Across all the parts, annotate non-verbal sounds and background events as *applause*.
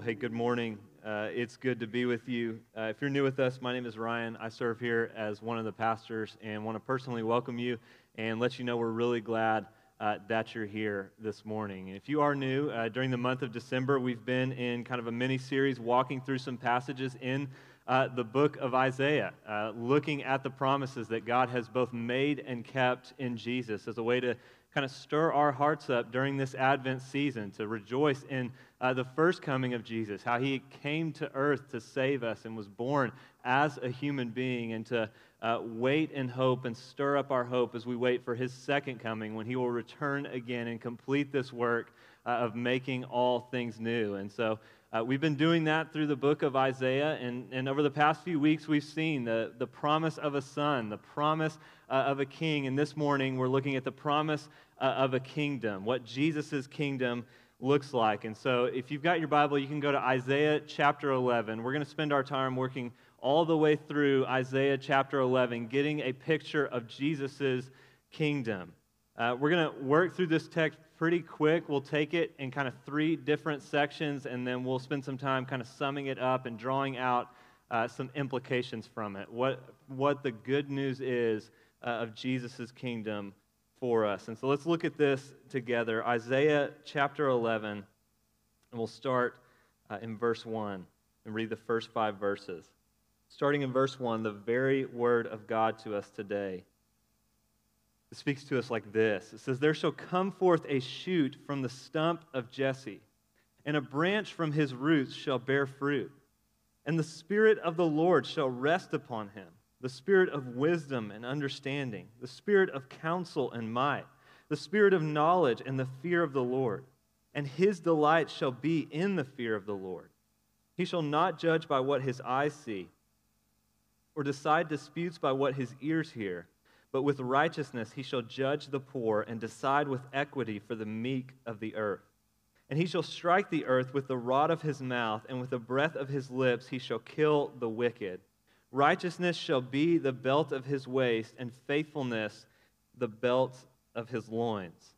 Well, hey, good morning. Uh, it's good to be with you. Uh, if you're new with us, my name is Ryan. I serve here as one of the pastors and want to personally welcome you and let you know we're really glad uh, that you're here this morning. And if you are new, uh, during the month of December, we've been in kind of a mini series walking through some passages in uh, the book of Isaiah, uh, looking at the promises that God has both made and kept in Jesus as a way to kind of stir our hearts up during this Advent season to rejoice in uh, the first coming of Jesus, how he came to earth to save us and was born as a human being, and to uh, wait and hope and stir up our hope as we wait for his second coming when he will return again and complete this work uh, of making all things new. And so uh, we've been doing that through the book of Isaiah, and, and over the past few weeks, we've seen the, the promise of a son, the promise uh, of a king, and this morning we're looking at the promise uh, of a kingdom, what Jesus' kingdom looks like. And so, if you've got your Bible, you can go to Isaiah chapter 11. We're going to spend our time working all the way through Isaiah chapter 11, getting a picture of Jesus' kingdom. Uh, we're going to work through this text pretty quick. We'll take it in kind of three different sections, and then we'll spend some time kind of summing it up and drawing out uh, some implications from it. What, what the good news is uh, of Jesus' kingdom for us. And so let's look at this together Isaiah chapter 11, and we'll start uh, in verse 1 and read the first five verses. Starting in verse 1, the very word of God to us today. Speaks to us like this It says, There shall come forth a shoot from the stump of Jesse, and a branch from his roots shall bear fruit. And the Spirit of the Lord shall rest upon him the Spirit of wisdom and understanding, the Spirit of counsel and might, the Spirit of knowledge and the fear of the Lord. And his delight shall be in the fear of the Lord. He shall not judge by what his eyes see, or decide disputes by what his ears hear but with righteousness he shall judge the poor and decide with equity for the meek of the earth. And he shall strike the earth with the rod of his mouth, and with the breath of his lips he shall kill the wicked. Righteousness shall be the belt of his waist, and faithfulness the belt of his loins.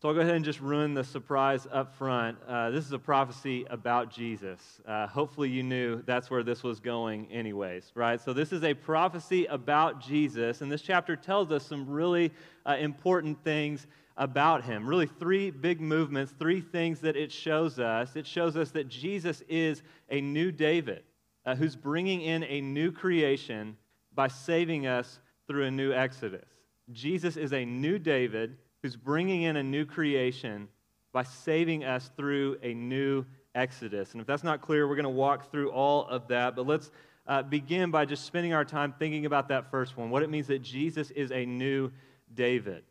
So I'll go ahead and just ruin the surprise up front. Uh, this is a prophecy about Jesus. Uh, hopefully, you knew that's where this was going, anyways, right? So, this is a prophecy about Jesus, and this chapter tells us some really uh, important things about him. Really, three big movements, three things that it shows us. It shows us that Jesus is a new David uh, who's bringing in a new creation by saving us through a new Exodus. Jesus is a new David who's bringing in a new creation by saving us through a new exodus. And if that's not clear, we're going to walk through all of that. But let's uh, begin by just spending our time thinking about that first one what it means that Jesus is a new David.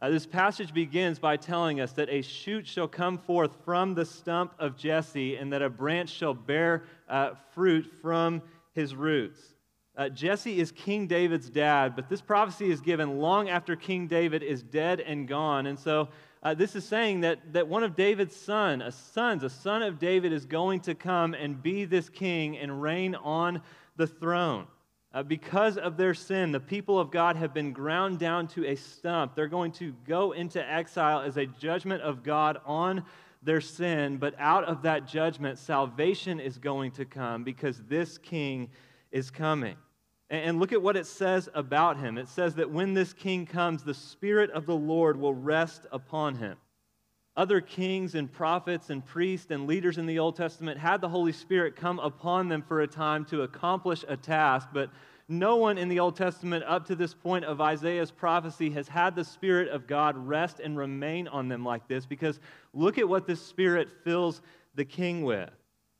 Uh, this passage begins by telling us that a shoot shall come forth from the stump of Jesse, and that a branch shall bear uh, fruit from his roots. Uh, Jesse is King David's dad, but this prophecy is given long after King David is dead and gone. And so uh, this is saying that, that one of David's son, a sons, a son of David, is going to come and be this king and reign on the throne. Uh, because of their sin, the people of God have been ground down to a stump. They're going to go into exile as a judgment of God on their sin, but out of that judgment, salvation is going to come because this king is coming. And look at what it says about him. It says that when this king comes, the Spirit of the Lord will rest upon him. Other kings and prophets and priests and leaders in the Old Testament had the Holy Spirit come upon them for a time to accomplish a task, but no one in the Old Testament up to this point of Isaiah's prophecy has had the Spirit of God rest and remain on them like this because look at what this Spirit fills the king with. It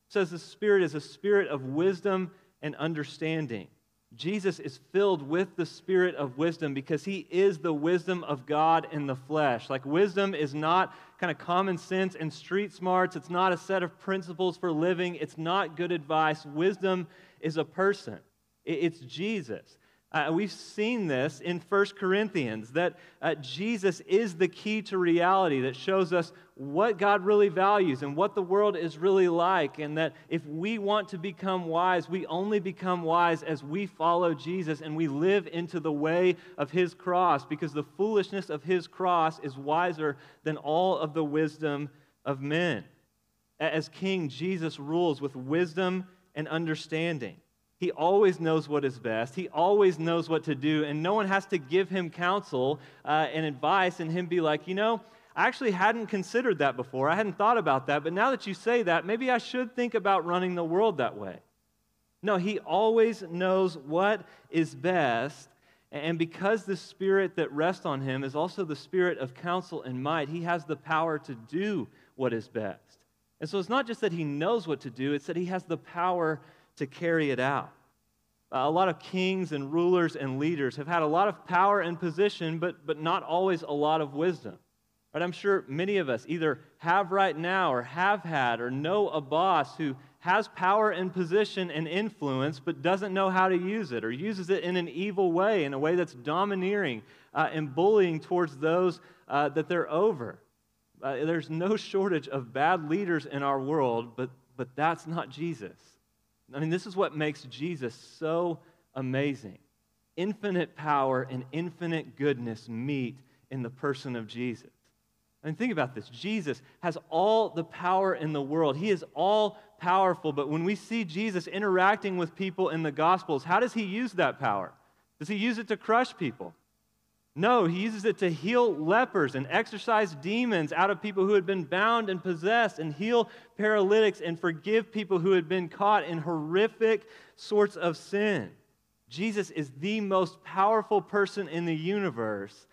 says the Spirit is a spirit of wisdom and understanding. Jesus is filled with the spirit of wisdom because he is the wisdom of God in the flesh. Like, wisdom is not kind of common sense and street smarts, it's not a set of principles for living, it's not good advice. Wisdom is a person, it's Jesus. Uh, we've seen this in 1 Corinthians that uh, Jesus is the key to reality that shows us what God really values and what the world is really like. And that if we want to become wise, we only become wise as we follow Jesus and we live into the way of his cross because the foolishness of his cross is wiser than all of the wisdom of men. As king, Jesus rules with wisdom and understanding. He always knows what is best. He always knows what to do, and no one has to give him counsel uh, and advice and him be like, you know, I actually hadn't considered that before. I hadn't thought about that, but now that you say that, maybe I should think about running the world that way. No, he always knows what is best. And because the spirit that rests on him is also the spirit of counsel and might, he has the power to do what is best. And so it's not just that he knows what to do, it's that he has the power to carry it out. Uh, a lot of kings and rulers and leaders have had a lot of power and position, but, but not always a lot of wisdom. Right? I'm sure many of us either have right now or have had or know a boss who has power and position and influence but doesn't know how to use it or uses it in an evil way, in a way that's domineering uh, and bullying towards those uh, that they're over. Uh, there's no shortage of bad leaders in our world, but, but that's not Jesus. I mean, this is what makes Jesus so amazing. Infinite power and infinite goodness meet in the person of Jesus. I mean, think about this. Jesus has all the power in the world. He is all powerful, but when we see Jesus interacting with people in the Gospels, how does he use that power? Does he use it to crush people? No, he uses it to heal lepers and exorcise demons out of people who had been bound and possessed, and heal paralytics and forgive people who had been caught in horrific sorts of sin. Jesus is the most powerful person in the universe,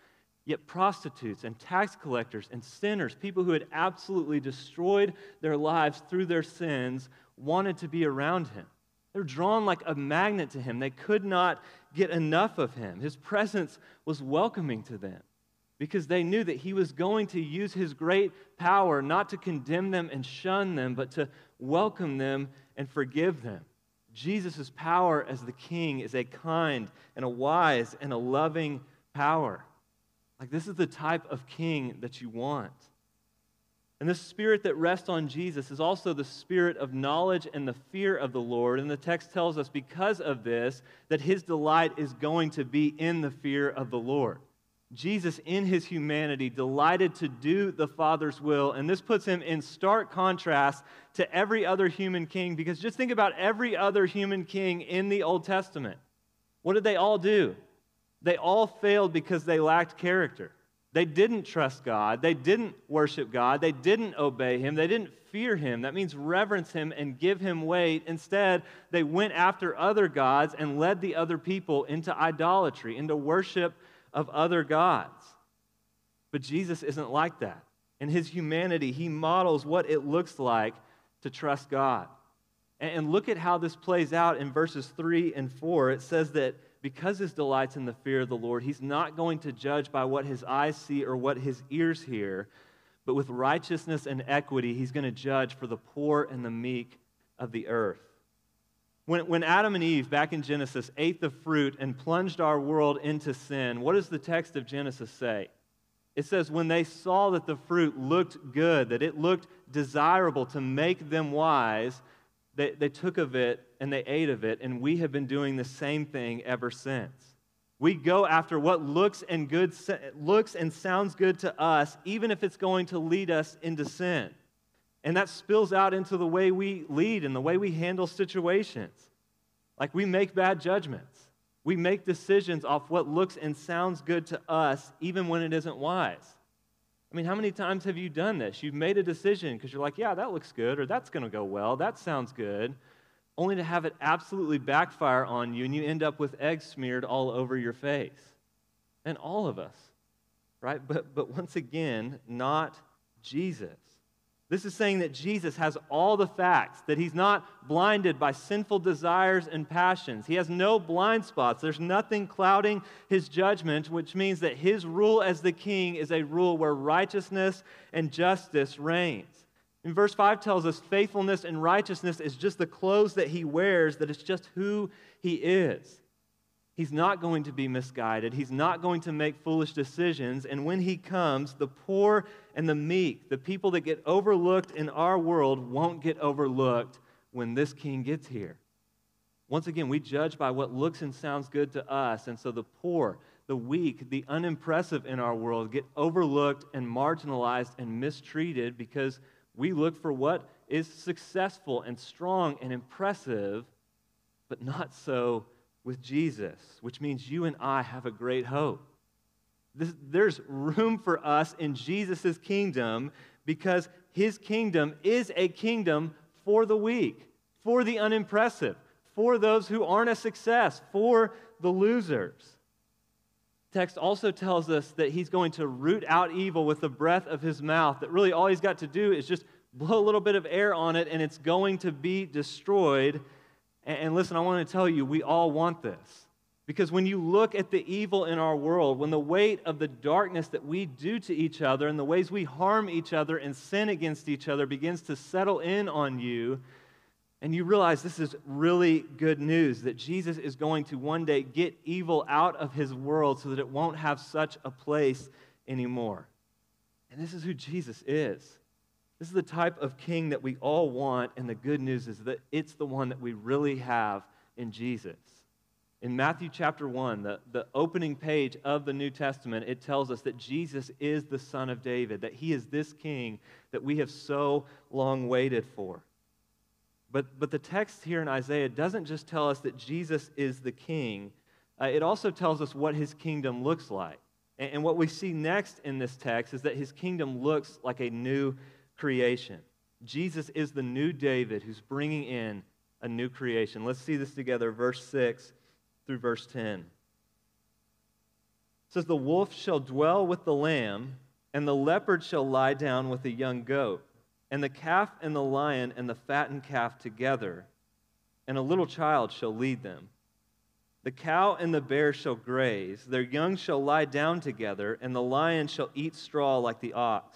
yet prostitutes and tax collectors and sinners, people who had absolutely destroyed their lives through their sins, wanted to be around him. They're drawn like a magnet to him. They could not get enough of him. His presence was welcoming to them because they knew that he was going to use his great power not to condemn them and shun them, but to welcome them and forgive them. Jesus' power as the king is a kind and a wise and a loving power. Like, this is the type of king that you want. And the spirit that rests on Jesus is also the spirit of knowledge and the fear of the Lord. And the text tells us because of this that his delight is going to be in the fear of the Lord. Jesus, in his humanity, delighted to do the Father's will. And this puts him in stark contrast to every other human king because just think about every other human king in the Old Testament. What did they all do? They all failed because they lacked character. They didn't trust God. They didn't worship God. They didn't obey Him. They didn't fear Him. That means reverence Him and give Him weight. Instead, they went after other gods and led the other people into idolatry, into worship of other gods. But Jesus isn't like that. In His humanity, He models what it looks like to trust God. And look at how this plays out in verses 3 and 4. It says that because his delights in the fear of the Lord, he's not going to judge by what his eyes see or what his ears hear, but with righteousness and equity, he's going to judge for the poor and the meek of the earth. When, when Adam and Eve, back in Genesis, ate the fruit and plunged our world into sin, what does the text of Genesis say? It says, when they saw that the fruit looked good, that it looked desirable to make them wise, they, they took of it and they ate of it, and we have been doing the same thing ever since. We go after what looks and good looks and sounds good to us, even if it's going to lead us into sin. And that spills out into the way we lead and the way we handle situations. Like we make bad judgments. We make decisions off what looks and sounds good to us, even when it isn't wise. I mean, how many times have you done this? You've made a decision because you're like, yeah, that looks good, or that's going to go well, that sounds good, only to have it absolutely backfire on you and you end up with eggs smeared all over your face. And all of us, right? But, but once again, not Jesus. This is saying that Jesus has all the facts, that he's not blinded by sinful desires and passions. He has no blind spots. There's nothing clouding his judgment, which means that his rule as the king is a rule where righteousness and justice reigns. In verse 5 tells us faithfulness and righteousness is just the clothes that he wears, that it's just who he is. He's not going to be misguided. He's not going to make foolish decisions. And when he comes, the poor and the meek, the people that get overlooked in our world, won't get overlooked when this king gets here. Once again, we judge by what looks and sounds good to us. And so the poor, the weak, the unimpressive in our world get overlooked and marginalized and mistreated because we look for what is successful and strong and impressive, but not so with Jesus, which means you and I have a great hope. This, there's room for us in Jesus' kingdom because his kingdom is a kingdom for the weak, for the unimpressive, for those who aren't a success, for the losers. Text also tells us that he's going to root out evil with the breath of his mouth, that really all he's got to do is just blow a little bit of air on it and it's going to be destroyed. And, listen, I want to tell you, we all want this. Because when you look at the evil in our world, when the weight of the darkness that we do to each other and the ways we harm each other and sin against each other begins to settle in on you, and you realize this is really good news that Jesus is going to one day get evil out of his world so that it won't have such a place anymore. And this is who Jesus is. This is the type of king that we all want, and the good news is that it's the one that we really have in Jesus. In Matthew chapter 1, the, the opening page of the New Testament, it tells us that Jesus is the Son of David, that he is this king that we have so long waited for. But, but the text here in Isaiah doesn't just tell us that Jesus is the king, uh, it also tells us what his kingdom looks like. And, and what we see next in this text is that his kingdom looks like a new creation. Jesus is the new David who's bringing in a new creation. Let's see this together, verse 6 through verse 10. It says, The wolf shall dwell with the lamb, and the leopard shall lie down with the young goat and the calf and the lion and the fattened calf together, and a little child shall lead them. The cow and the bear shall graze, their young shall lie down together, and the lion shall eat straw like the ox.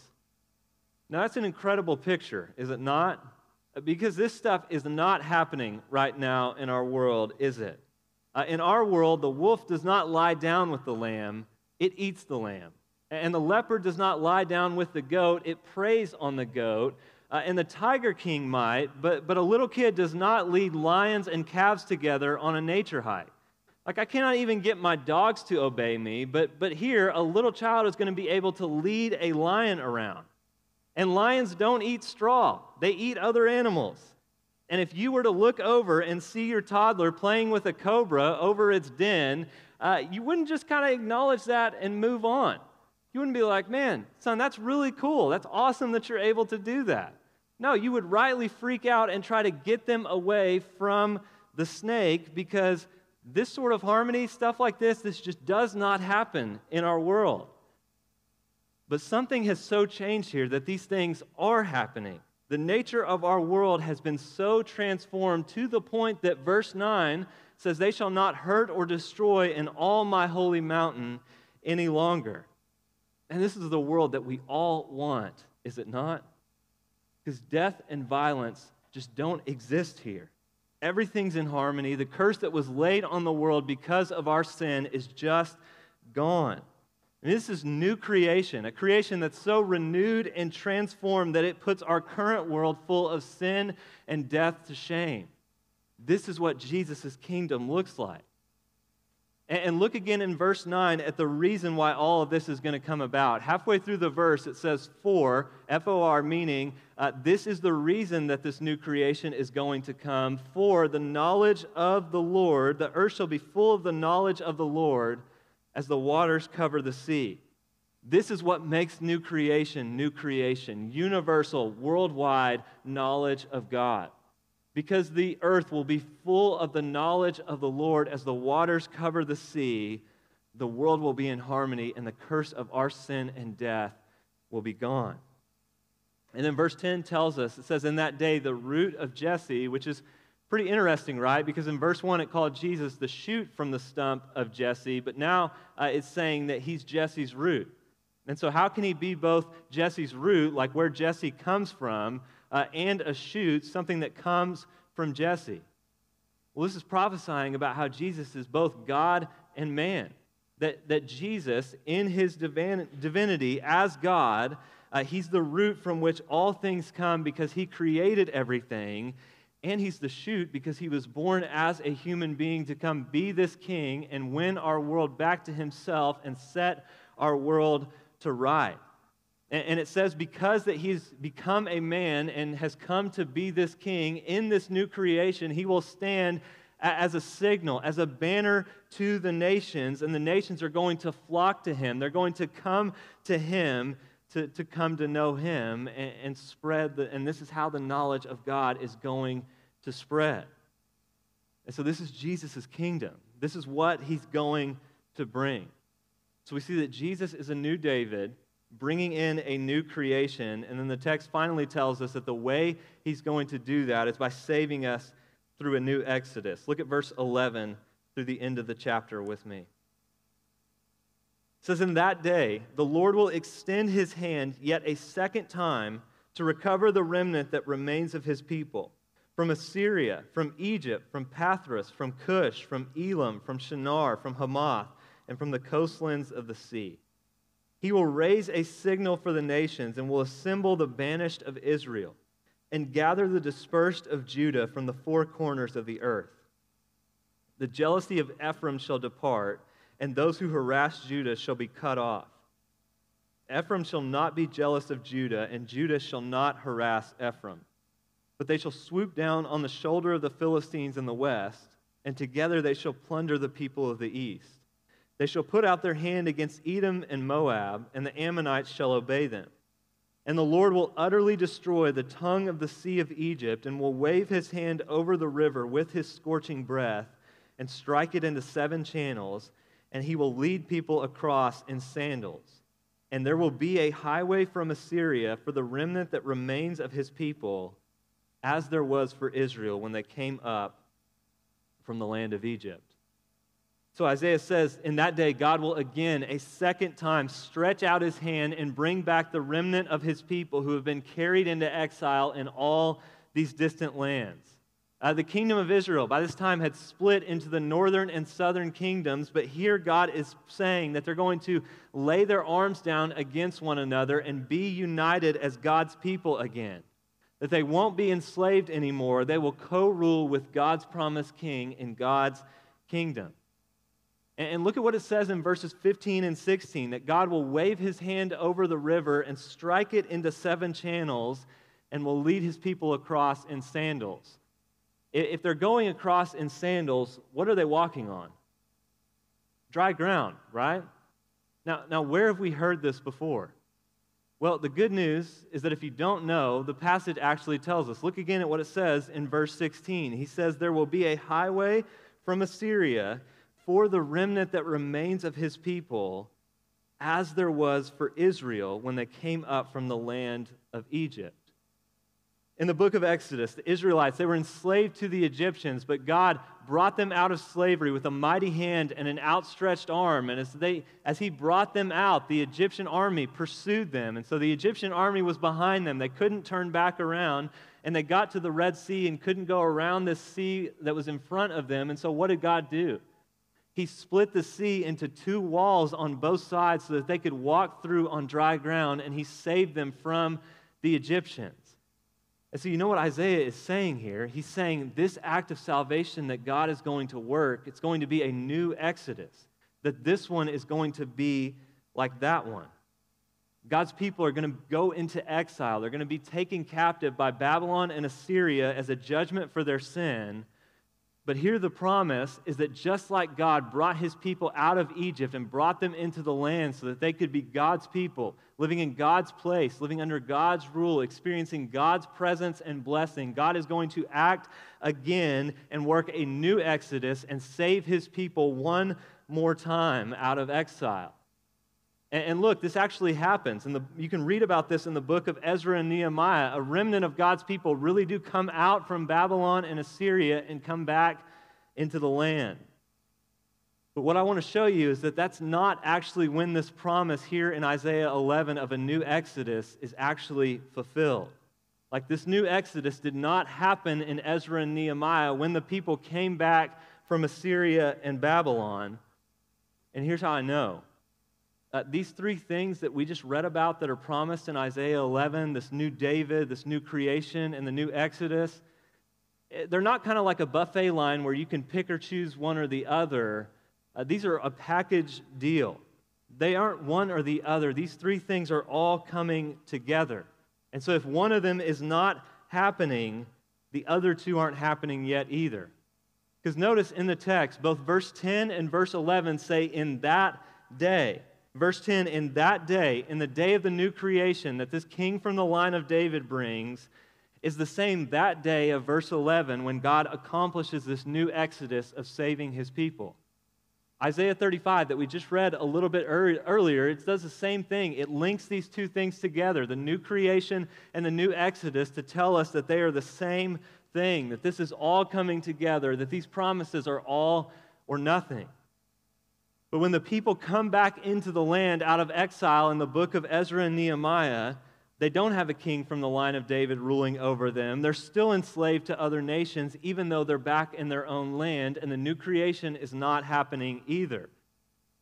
Now, that's an incredible picture, is it not? Because this stuff is not happening right now in our world, is it? Uh, in our world, the wolf does not lie down with the lamb, it eats the lamb. And the leopard does not lie down with the goat, it preys on the goat. Uh, and the tiger king might, but, but a little kid does not lead lions and calves together on a nature hike. Like, I cannot even get my dogs to obey me, but, but here, a little child is going to be able to lead a lion around. And lions don't eat straw, they eat other animals. And if you were to look over and see your toddler playing with a cobra over its den, uh, you wouldn't just kind of acknowledge that and move on. You wouldn't be like, man, son, that's really cool. That's awesome that you're able to do that. No, you would rightly freak out and try to get them away from the snake because this sort of harmony, stuff like this, this just does not happen in our world. But something has so changed here that these things are happening. The nature of our world has been so transformed to the point that verse 9 says, They shall not hurt or destroy in all my holy mountain any longer. And this is the world that we all want, is it not? Because death and violence just don't exist here. Everything's in harmony. The curse that was laid on the world because of our sin is just gone. And this is new creation, a creation that's so renewed and transformed that it puts our current world full of sin and death to shame. This is what Jesus' kingdom looks like. And look again in verse 9 at the reason why all of this is going to come about. Halfway through the verse, it says for, F O R, meaning uh, this is the reason that this new creation is going to come. For the knowledge of the Lord, the earth shall be full of the knowledge of the Lord as the waters cover the sea. This is what makes new creation new creation universal, worldwide knowledge of God because the earth will be full of the knowledge of the Lord as the waters cover the sea, the world will be in harmony and the curse of our sin and death will be gone. And then verse 10 tells us it says, In that day, the root of Jesse, which is pretty interesting, right? Because in verse 1, it called Jesus the shoot from the stump of Jesse, but now uh, it's saying that he's Jesse's root. And so, how can he be both Jesse's root, like where Jesse comes from, uh, and a shoot, something that comes from Jesse. Well, this is prophesying about how Jesus is both God and man. That, that Jesus, in his divin- divinity as God, uh, he's the root from which all things come because he created everything. And he's the shoot because he was born as a human being to come be this king and win our world back to himself and set our world to right. And, it says, because that he's become a man and has come to be this king in this new creation, he will stand as a signal, as a banner to the nations, and the nations are going to flock to him. They're going to come to him to, to come to know him and, and spread the, and this is how the knowledge of God is going to spread. And so this is Jesus' kingdom. This is what he's going to bring. So we see that Jesus is a new David, bringing in a new creation. And then the text finally tells us that the way he's going to do that is by saving us through a new exodus. Look at verse 11 through the end of the chapter with me. Says, In that day, the Lord will extend his hand yet a second time to recover the remnant that remains of his people. From Assyria, from Egypt, from Pathros, from Cush, from Elam, from Shinar, from Hamath, and from the coastlands of the sea. He will raise a signal for the nations and will assemble the banished of Israel and gather the dispersed of Judah from the four corners of the earth. The jealousy of Ephraim shall depart and those who harass Judah shall be cut off. Ephraim shall not be jealous of Judah, and Judah shall not harass Ephraim. But they shall swoop down on the shoulder of the Philistines in the west, and together they shall plunder the people of the east. They shall put out their hand against Edom and Moab, and the Ammonites shall obey them. And the Lord will utterly destroy the tongue of the sea of Egypt, and will wave his hand over the river with his scorching breath, and strike it into seven channels and he will lead people across in sandals. And there will be a highway from Assyria for the remnant that remains of his people, as there was for Israel when they came up from the land of Egypt. So Isaiah says, In that day, God will again, a second time, stretch out his hand and bring back the remnant of his people who have been carried into exile in all these distant lands. Uh, the kingdom of Israel by this time had split into the northern and southern kingdoms, but here God is saying that they're going to lay their arms down against one another and be united as God's people again. That they won't be enslaved anymore. They will co rule with God's promised king in God's kingdom. And look at what it says in verses 15 and 16 that God will wave his hand over the river and strike it into seven channels and will lead his people across in sandals. If they're going across in sandals, what are they walking on? Dry ground, right? Now, now, where have we heard this before? Well, the good news is that if you don't know, the passage actually tells us. Look again at what it says in verse 16. He says, There will be a highway from Assyria for the remnant that remains of his people, as there was for Israel when they came up from the land of Egypt in the book of Exodus, the Israelites, they were enslaved to the Egyptians, but God brought them out of slavery with a mighty hand and an outstretched arm. And as, they, as He brought them out, the Egyptian army pursued them. And so the Egyptian army was behind them. They couldn't turn back around. And they got to the Red Sea and couldn't go around this sea that was in front of them. And so what did God do? He split the sea into two walls on both sides so that they could walk through on dry ground, and He saved them from the Egyptians. And so, you know what Isaiah is saying here? He's saying this act of salvation that God is going to work, it's going to be a new exodus. That this one is going to be like that one. God's people are going to go into exile. They're going to be taken captive by Babylon and Assyria as a judgment for their sin. But here the promise is that just like God brought his people out of Egypt and brought them into the land so that they could be God's people, living in God's place, living under God's rule, experiencing God's presence and blessing, God is going to act again and work a new exodus and save his people one more time out of exile. And, and look, this actually happens. And you can read about this in the book of Ezra and Nehemiah. A remnant of God's people really do come out from Babylon and Assyria and come back into the land. But what I want to show you is that that's not actually when this promise here in Isaiah 11 of a new Exodus is actually fulfilled. Like this new Exodus did not happen in Ezra and Nehemiah when the people came back from Assyria and Babylon. And here's how I know. Uh, these three things that we just read about that are promised in Isaiah 11 this new David, this new creation, and the new Exodus eh, they're not kind of like a buffet line where you can pick or choose one or the other. Uh, these are a package deal. They aren't one or the other. These three things are all coming together. And so if one of them is not happening, the other two aren't happening yet either. Because notice in the text, both verse 10 and verse 11 say, in that day. Verse 10, in that day, in the day of the new creation that this king from the line of David brings, is the same that day of verse 11 when God accomplishes this new exodus of saving his people. Isaiah 35, that we just read a little bit earlier, it does the same thing. It links these two things together, the new creation and the new exodus, to tell us that they are the same thing, that this is all coming together, that these promises are all or nothing. But when the people come back into the land out of exile in the book of Ezra and Nehemiah, they don't have a king from the line of David ruling over them. They're still enslaved to other nations, even though they're back in their own land, and the new creation is not happening either.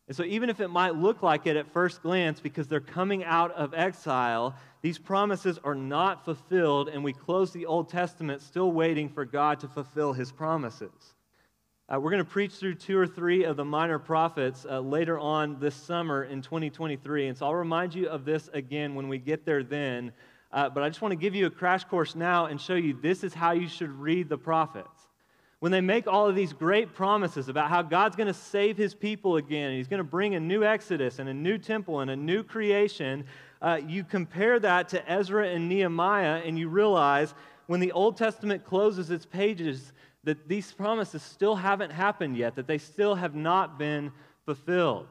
And so, even if it might look like it at first glance because they're coming out of exile, these promises are not fulfilled, and we close the Old Testament still waiting for God to fulfill his promises. Uh, we're going to preach through two or three of the minor prophets uh, later on this summer in 2023. And so I'll remind you of this again when we get there then. Uh, but I just want to give you a crash course now and show you this is how you should read the prophets. When they make all of these great promises about how God's going to save his people again, and he's going to bring a new exodus and a new temple and a new creation, uh, you compare that to Ezra and Nehemiah, and you realize when the Old Testament closes its pages, that these promises still haven't happened yet, that they still have not been fulfilled.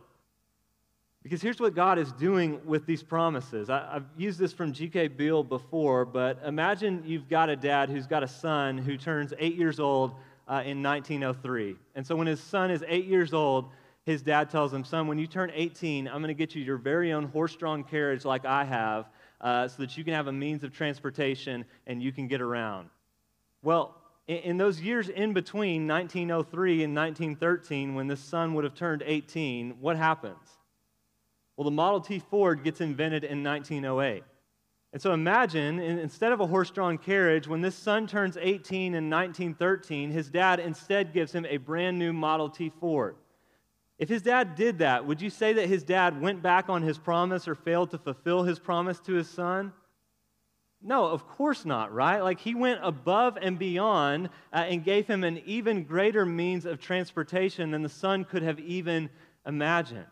Because here's what God is doing with these promises. I, have used this from G.K. Beale before, but imagine you've got a dad who's got a son who turns eight years old uh, in 1903. And so when his son is eight years old, his dad tells him, Son, when you turn 18, I'm going to get you your very own horse drawn carriage like I have uh, so that you can have a means of transportation and you can get around. Well, in those years in between 1903 and 1913, when this son would have turned 18, what happens? Well, the Model T Ford gets invented in 1908. And so imagine, instead of a horse drawn carriage, when this son turns 18 in 1913, his dad instead gives him a brand new Model T Ford. If his dad did that, would you say that his dad went back on his promise or failed to fulfill his promise to his son? No, of course not, right? Like he went above and beyond uh, and gave him an even greater means of transportation than the son could have even imagined.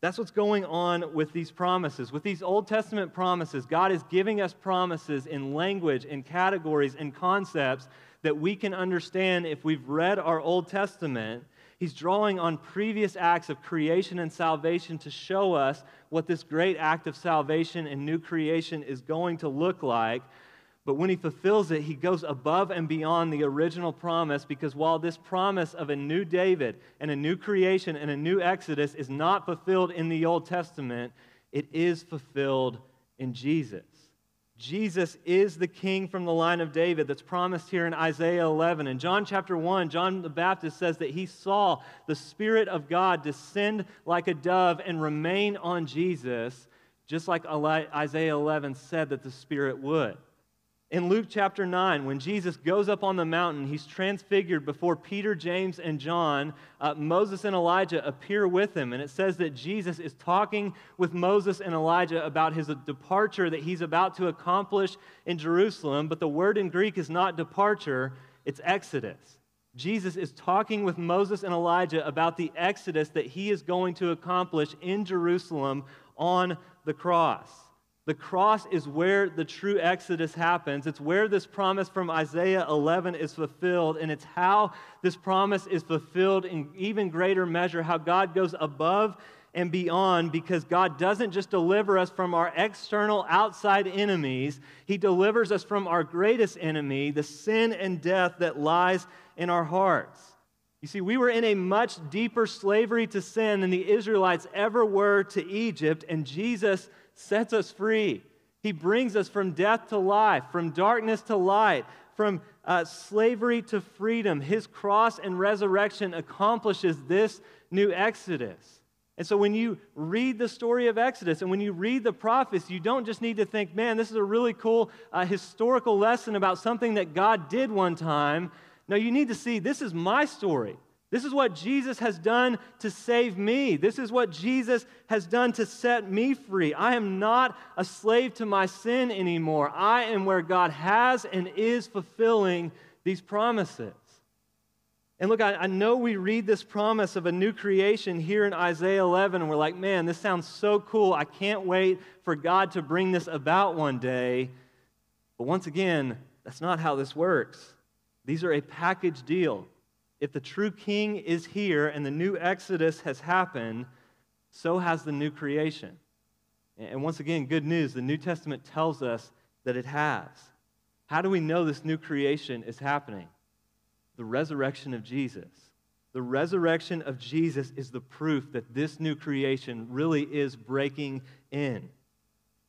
That's what's going on with these promises. With these Old Testament promises, God is giving us promises in language, in categories, in concepts that we can understand if we've read our Old Testament He's drawing on previous acts of creation and salvation to show us what this great act of salvation and new creation is going to look like. But when he fulfills it, he goes above and beyond the original promise because while this promise of a new David and a new creation and a new Exodus is not fulfilled in the Old Testament, it is fulfilled in Jesus. Jesus is the king from the line of David that's promised here in Isaiah 11. In John chapter 1, John the Baptist says that he saw the Spirit of God descend like a dove and remain on Jesus, just like Isaiah 11 said that the Spirit would. In Luke chapter 9, when Jesus goes up on the mountain, he's transfigured before Peter, James, and John. Uh, Moses and Elijah appear with him. And it says that Jesus is talking with Moses and Elijah about his departure that he's about to accomplish in Jerusalem. But the word in Greek is not departure, it's exodus. Jesus is talking with Moses and Elijah about the exodus that he is going to accomplish in Jerusalem on the cross. The cross is where the true exodus happens. It's where this promise from Isaiah 11 is fulfilled, and it's how this promise is fulfilled in even greater measure, how God goes above and beyond because God doesn't just deliver us from our external outside enemies, He delivers us from our greatest enemy, the sin and death that lies in our hearts. You see, we were in a much deeper slavery to sin than the Israelites ever were to Egypt, and Jesus sets us free. He brings us from death to life, from darkness to light, from uh, slavery to freedom. His cross and resurrection accomplishes this new Exodus. And so when you read the story of Exodus and when you read the prophets, you don't just need to think, man, this is a really cool uh, historical lesson about something that God did one time. No, you need to see this is my story. This is what Jesus has done to save me. This is what Jesus has done to set me free. I am not a slave to my sin anymore. I am where God has and is fulfilling these promises. And look, I, I, know we read this promise of a new creation here in Isaiah 11, and we're like, man, this sounds so cool. I can't wait for God to bring this about one day. But once again, that's not how this works. These are a package deal if the true king is here and the new Exodus has happened, so has the new creation. And once again, good news the New Testament tells us that it has. How do we know this new creation is happening? The resurrection of Jesus. The resurrection of Jesus is the proof that this new creation really is breaking in.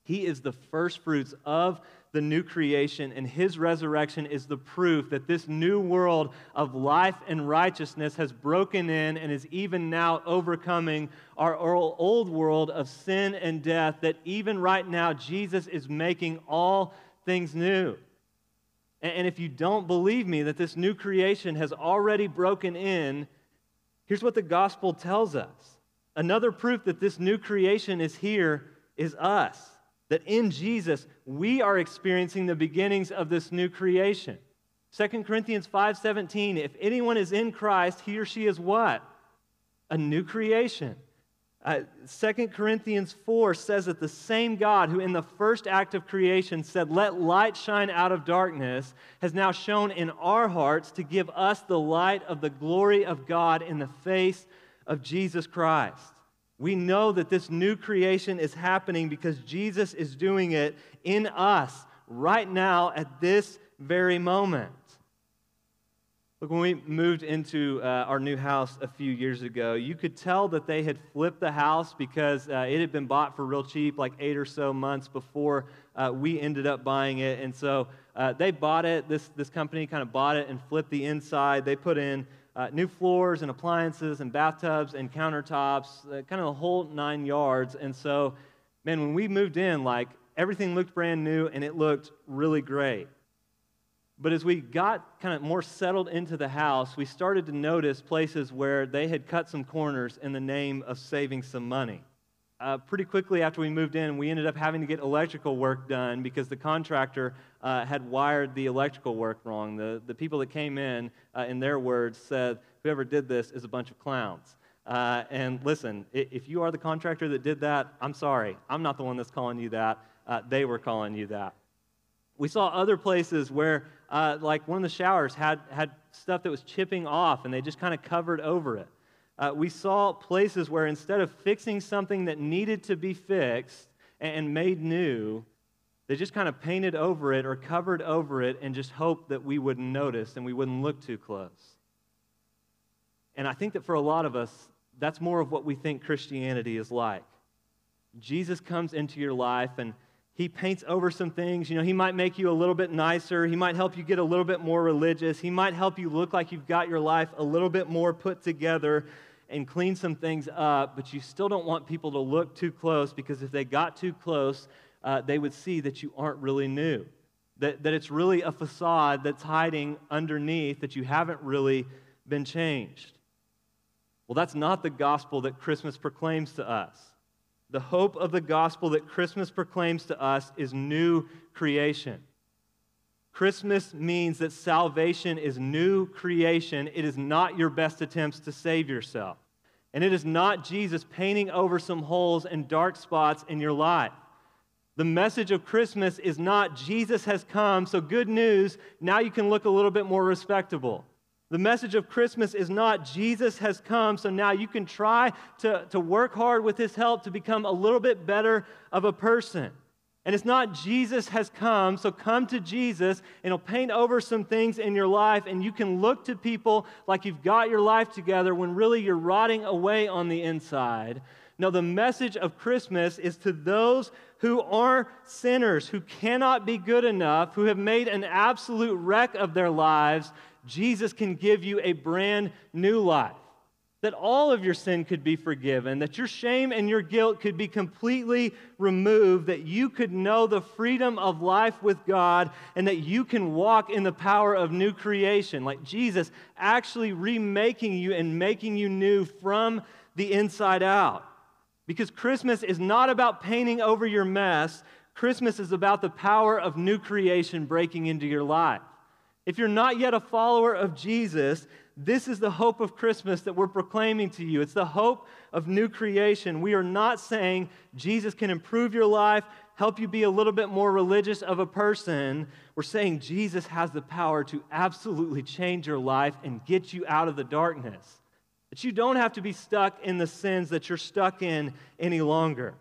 He is the first fruits of the new creation, and his resurrection is the proof that this new world of life and righteousness has broken in and is even now overcoming our old world of sin and death, that even right now, Jesus is making all things new. And if you don't believe me that this new creation has already broken in, here's what the gospel tells us. Another proof that this new creation is here is us that in Jesus we are experiencing the beginnings of this new creation. 2 Corinthians 5:17 if anyone is in Christ he or she is what? A new creation. Uh, 2 Corinthians 4 says that the same God who in the first act of creation said, Let light shine out of darkness, has now shown in our hearts to give us the light of the glory of God in the face of Jesus Christ. We know that this new creation is happening because Jesus is doing it in us right now at this very moment. Look, when we moved into uh, our new house a few years ago, you could tell that they had flipped the house because uh, it had been bought for real cheap, like eight or so months before uh, we ended up buying it. And so uh, they bought it, this, this company kind of bought it and flipped the inside. They put in uh, new floors and appliances and bathtubs and countertops, uh, kind of the whole nine yards. And so, man, when we moved in, like everything looked brand new and it looked really great. But as we got kind of more settled into the house, we started to notice places where they had cut some corners in the name of saving some money uh, pretty quickly after we moved in, we ended up having to get electrical work done because the contractor uh, had wired the electrical work wrong. The, the people that came in, uh, in their words, said, Whoever did this is a bunch of clowns. Uh, and listen, if you are the contractor that did that, I'm sorry. I'm not the one that's calling you that. Uh, they were calling you that. We saw other places where, uh, like, one of the showers had, had stuff that was chipping off, and they just kind of covered over it uh, we saw places where instead of fixing something that needed to be fixed and made new, they just kind of painted over it or covered over it and just hoped that we wouldn't notice and we wouldn't look too close. And I think that for a lot of us, that's more of what we think Christianity is like. Jesus comes into your life and he paints over some things. You know, he might make you a little bit nicer. He might help you get a little bit more religious. He might help you look like you've got your life a little bit more put together and clean some things up, but you still don't want people to look too close because if they got too close, uh, they would see that you aren't really new. That, that it's really a facade that's hiding underneath, that you haven't really been changed. Well, that's not the gospel that Christmas proclaims to us. The hope of the gospel that Christmas proclaims to us is new creation. Christmas means that salvation is new creation. It is not your best attempts to save yourself. And it is not Jesus painting over some holes and dark spots in your life. The message of Christmas is not Jesus has come, so good news, now you can look a little bit more respectable. The message of Christmas is not Jesus has come, so now you can try to, to work hard with his help to become a little bit better of a person. And it's not Jesus has come, so come to Jesus and he'll paint over some things in your life, and you can look to people like you've got your life together when really you're rotting away on the inside. No, the message of Christmas is to those who are sinners, who cannot be good enough, who have made an absolute wreck of their lives. Jesus can give you a brand new life that all of your sin could be forgiven, that your shame and your guilt could be completely removed, that you could know the freedom of life with God, and that you can walk in the power of new creation, like Jesus actually remaking you and making you new from the inside out. Because Christmas is not about painting over your mess, Christmas is about the power of new creation breaking into your life. If you're not yet a follower of Jesus, this is the hope of Christmas that we're proclaiming to you. It's the hope of new creation. We are not saying Jesus can improve your life, help you be a little bit more religious of a person. We're saying Jesus has the power to absolutely change your life and get you out of the darkness. That you don't have to be stuck in the sins that you're stuck in any longer.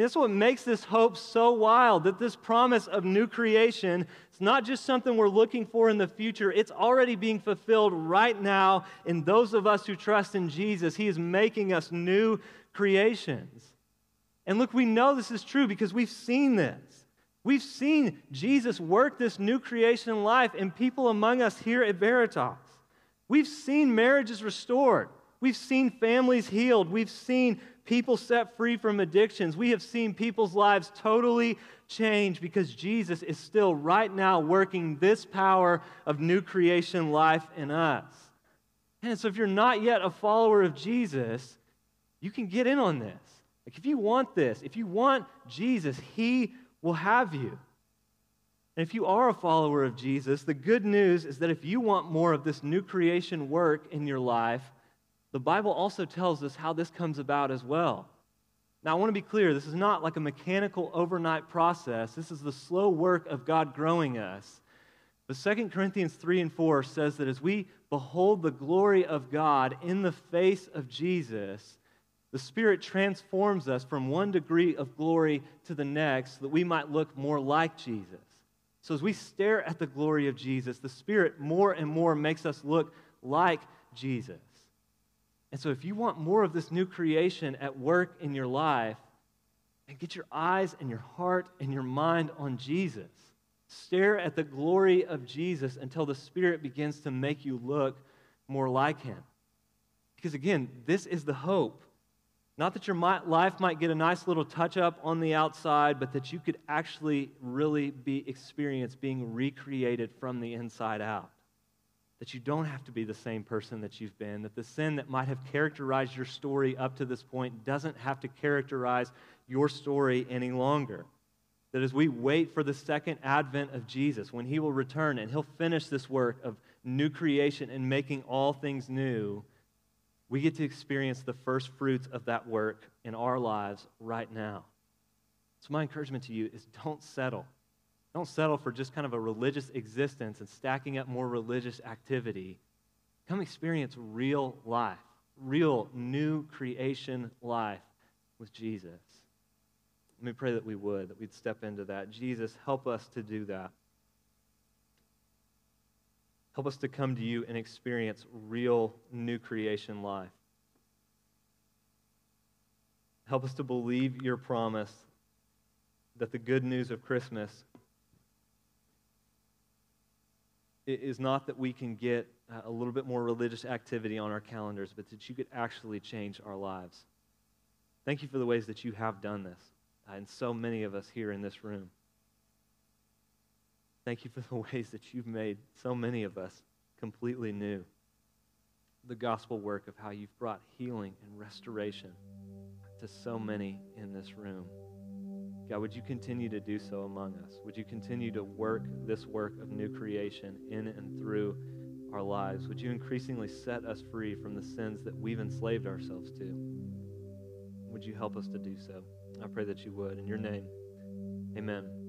And that's what makes this hope so wild that this promise of new creation is not just something we're looking for in the future, it's already being fulfilled right now in those of us who trust in Jesus. He is making us new creations. And look, we know this is true because we've seen this. We've seen Jesus work this new creation life in people among us here at Veritas. We've seen marriages restored. We've seen families healed. We've seen people set free from addictions. We have seen people's lives totally change because Jesus is still right now working this power of new creation life in us. And so, if you're not yet a follower of Jesus, you can get in on this. Like, if you want this, if you want Jesus, He will have you. And if you are a follower of Jesus, the good news is that if you want more of this new creation work in your life, the Bible also tells us how this comes about as well. Now, I want to be clear this is not like a mechanical overnight process, this is the slow work of God growing us. But 2 Corinthians 3 and 4 says that as we behold the glory of God in the face of Jesus, the Spirit transforms us from one degree of glory to the next so that we might look more like Jesus. So as we stare at the glory of Jesus, the Spirit more and more makes us look like Jesus. And so, if you want more of this new creation at work in your life, and get your eyes and your heart and your mind on Jesus. Stare at the glory of Jesus until the Spirit begins to make you look more like Him. Because again, this is the hope. Not that your life might get a nice little touch up on the outside, but that you could actually really be experienced being recreated from the inside out that you don't have to be the same person that you've been, that the sin that might have characterized your story up to this point doesn't have to characterize your story any longer. That as we wait for the second advent of Jesus, when he will return and he'll finish this work of new creation and making all things new, we get to experience the first fruits of that work in our lives right now. So, my encouragement to you is don't settle. Don't settle for just kind of a religious existence and stacking up more religious activity. Come experience real life, real new creation life with Jesus. Let me pray that we would, that we'd step into that. Jesus, help us to do that. Help us to come to you and experience real new creation life. Help us to believe your promise that the good news of Christmas is not that we can get uh, a little bit more religious activity on our calendars, but that you could actually change our lives. Thank you for the ways that you have done this, uh, and so many of us here in this room. Thank you for the *laughs* ways that you've made so many of us completely new. The gospel work of how you've brought healing and restoration to so many in this room. God, would you continue to do so among us? Would you continue to work this work of new creation in and through our lives? Would you increasingly set us free from the sins that we've enslaved ourselves to? Would you help us to do so? I pray that you would. In your name, amen.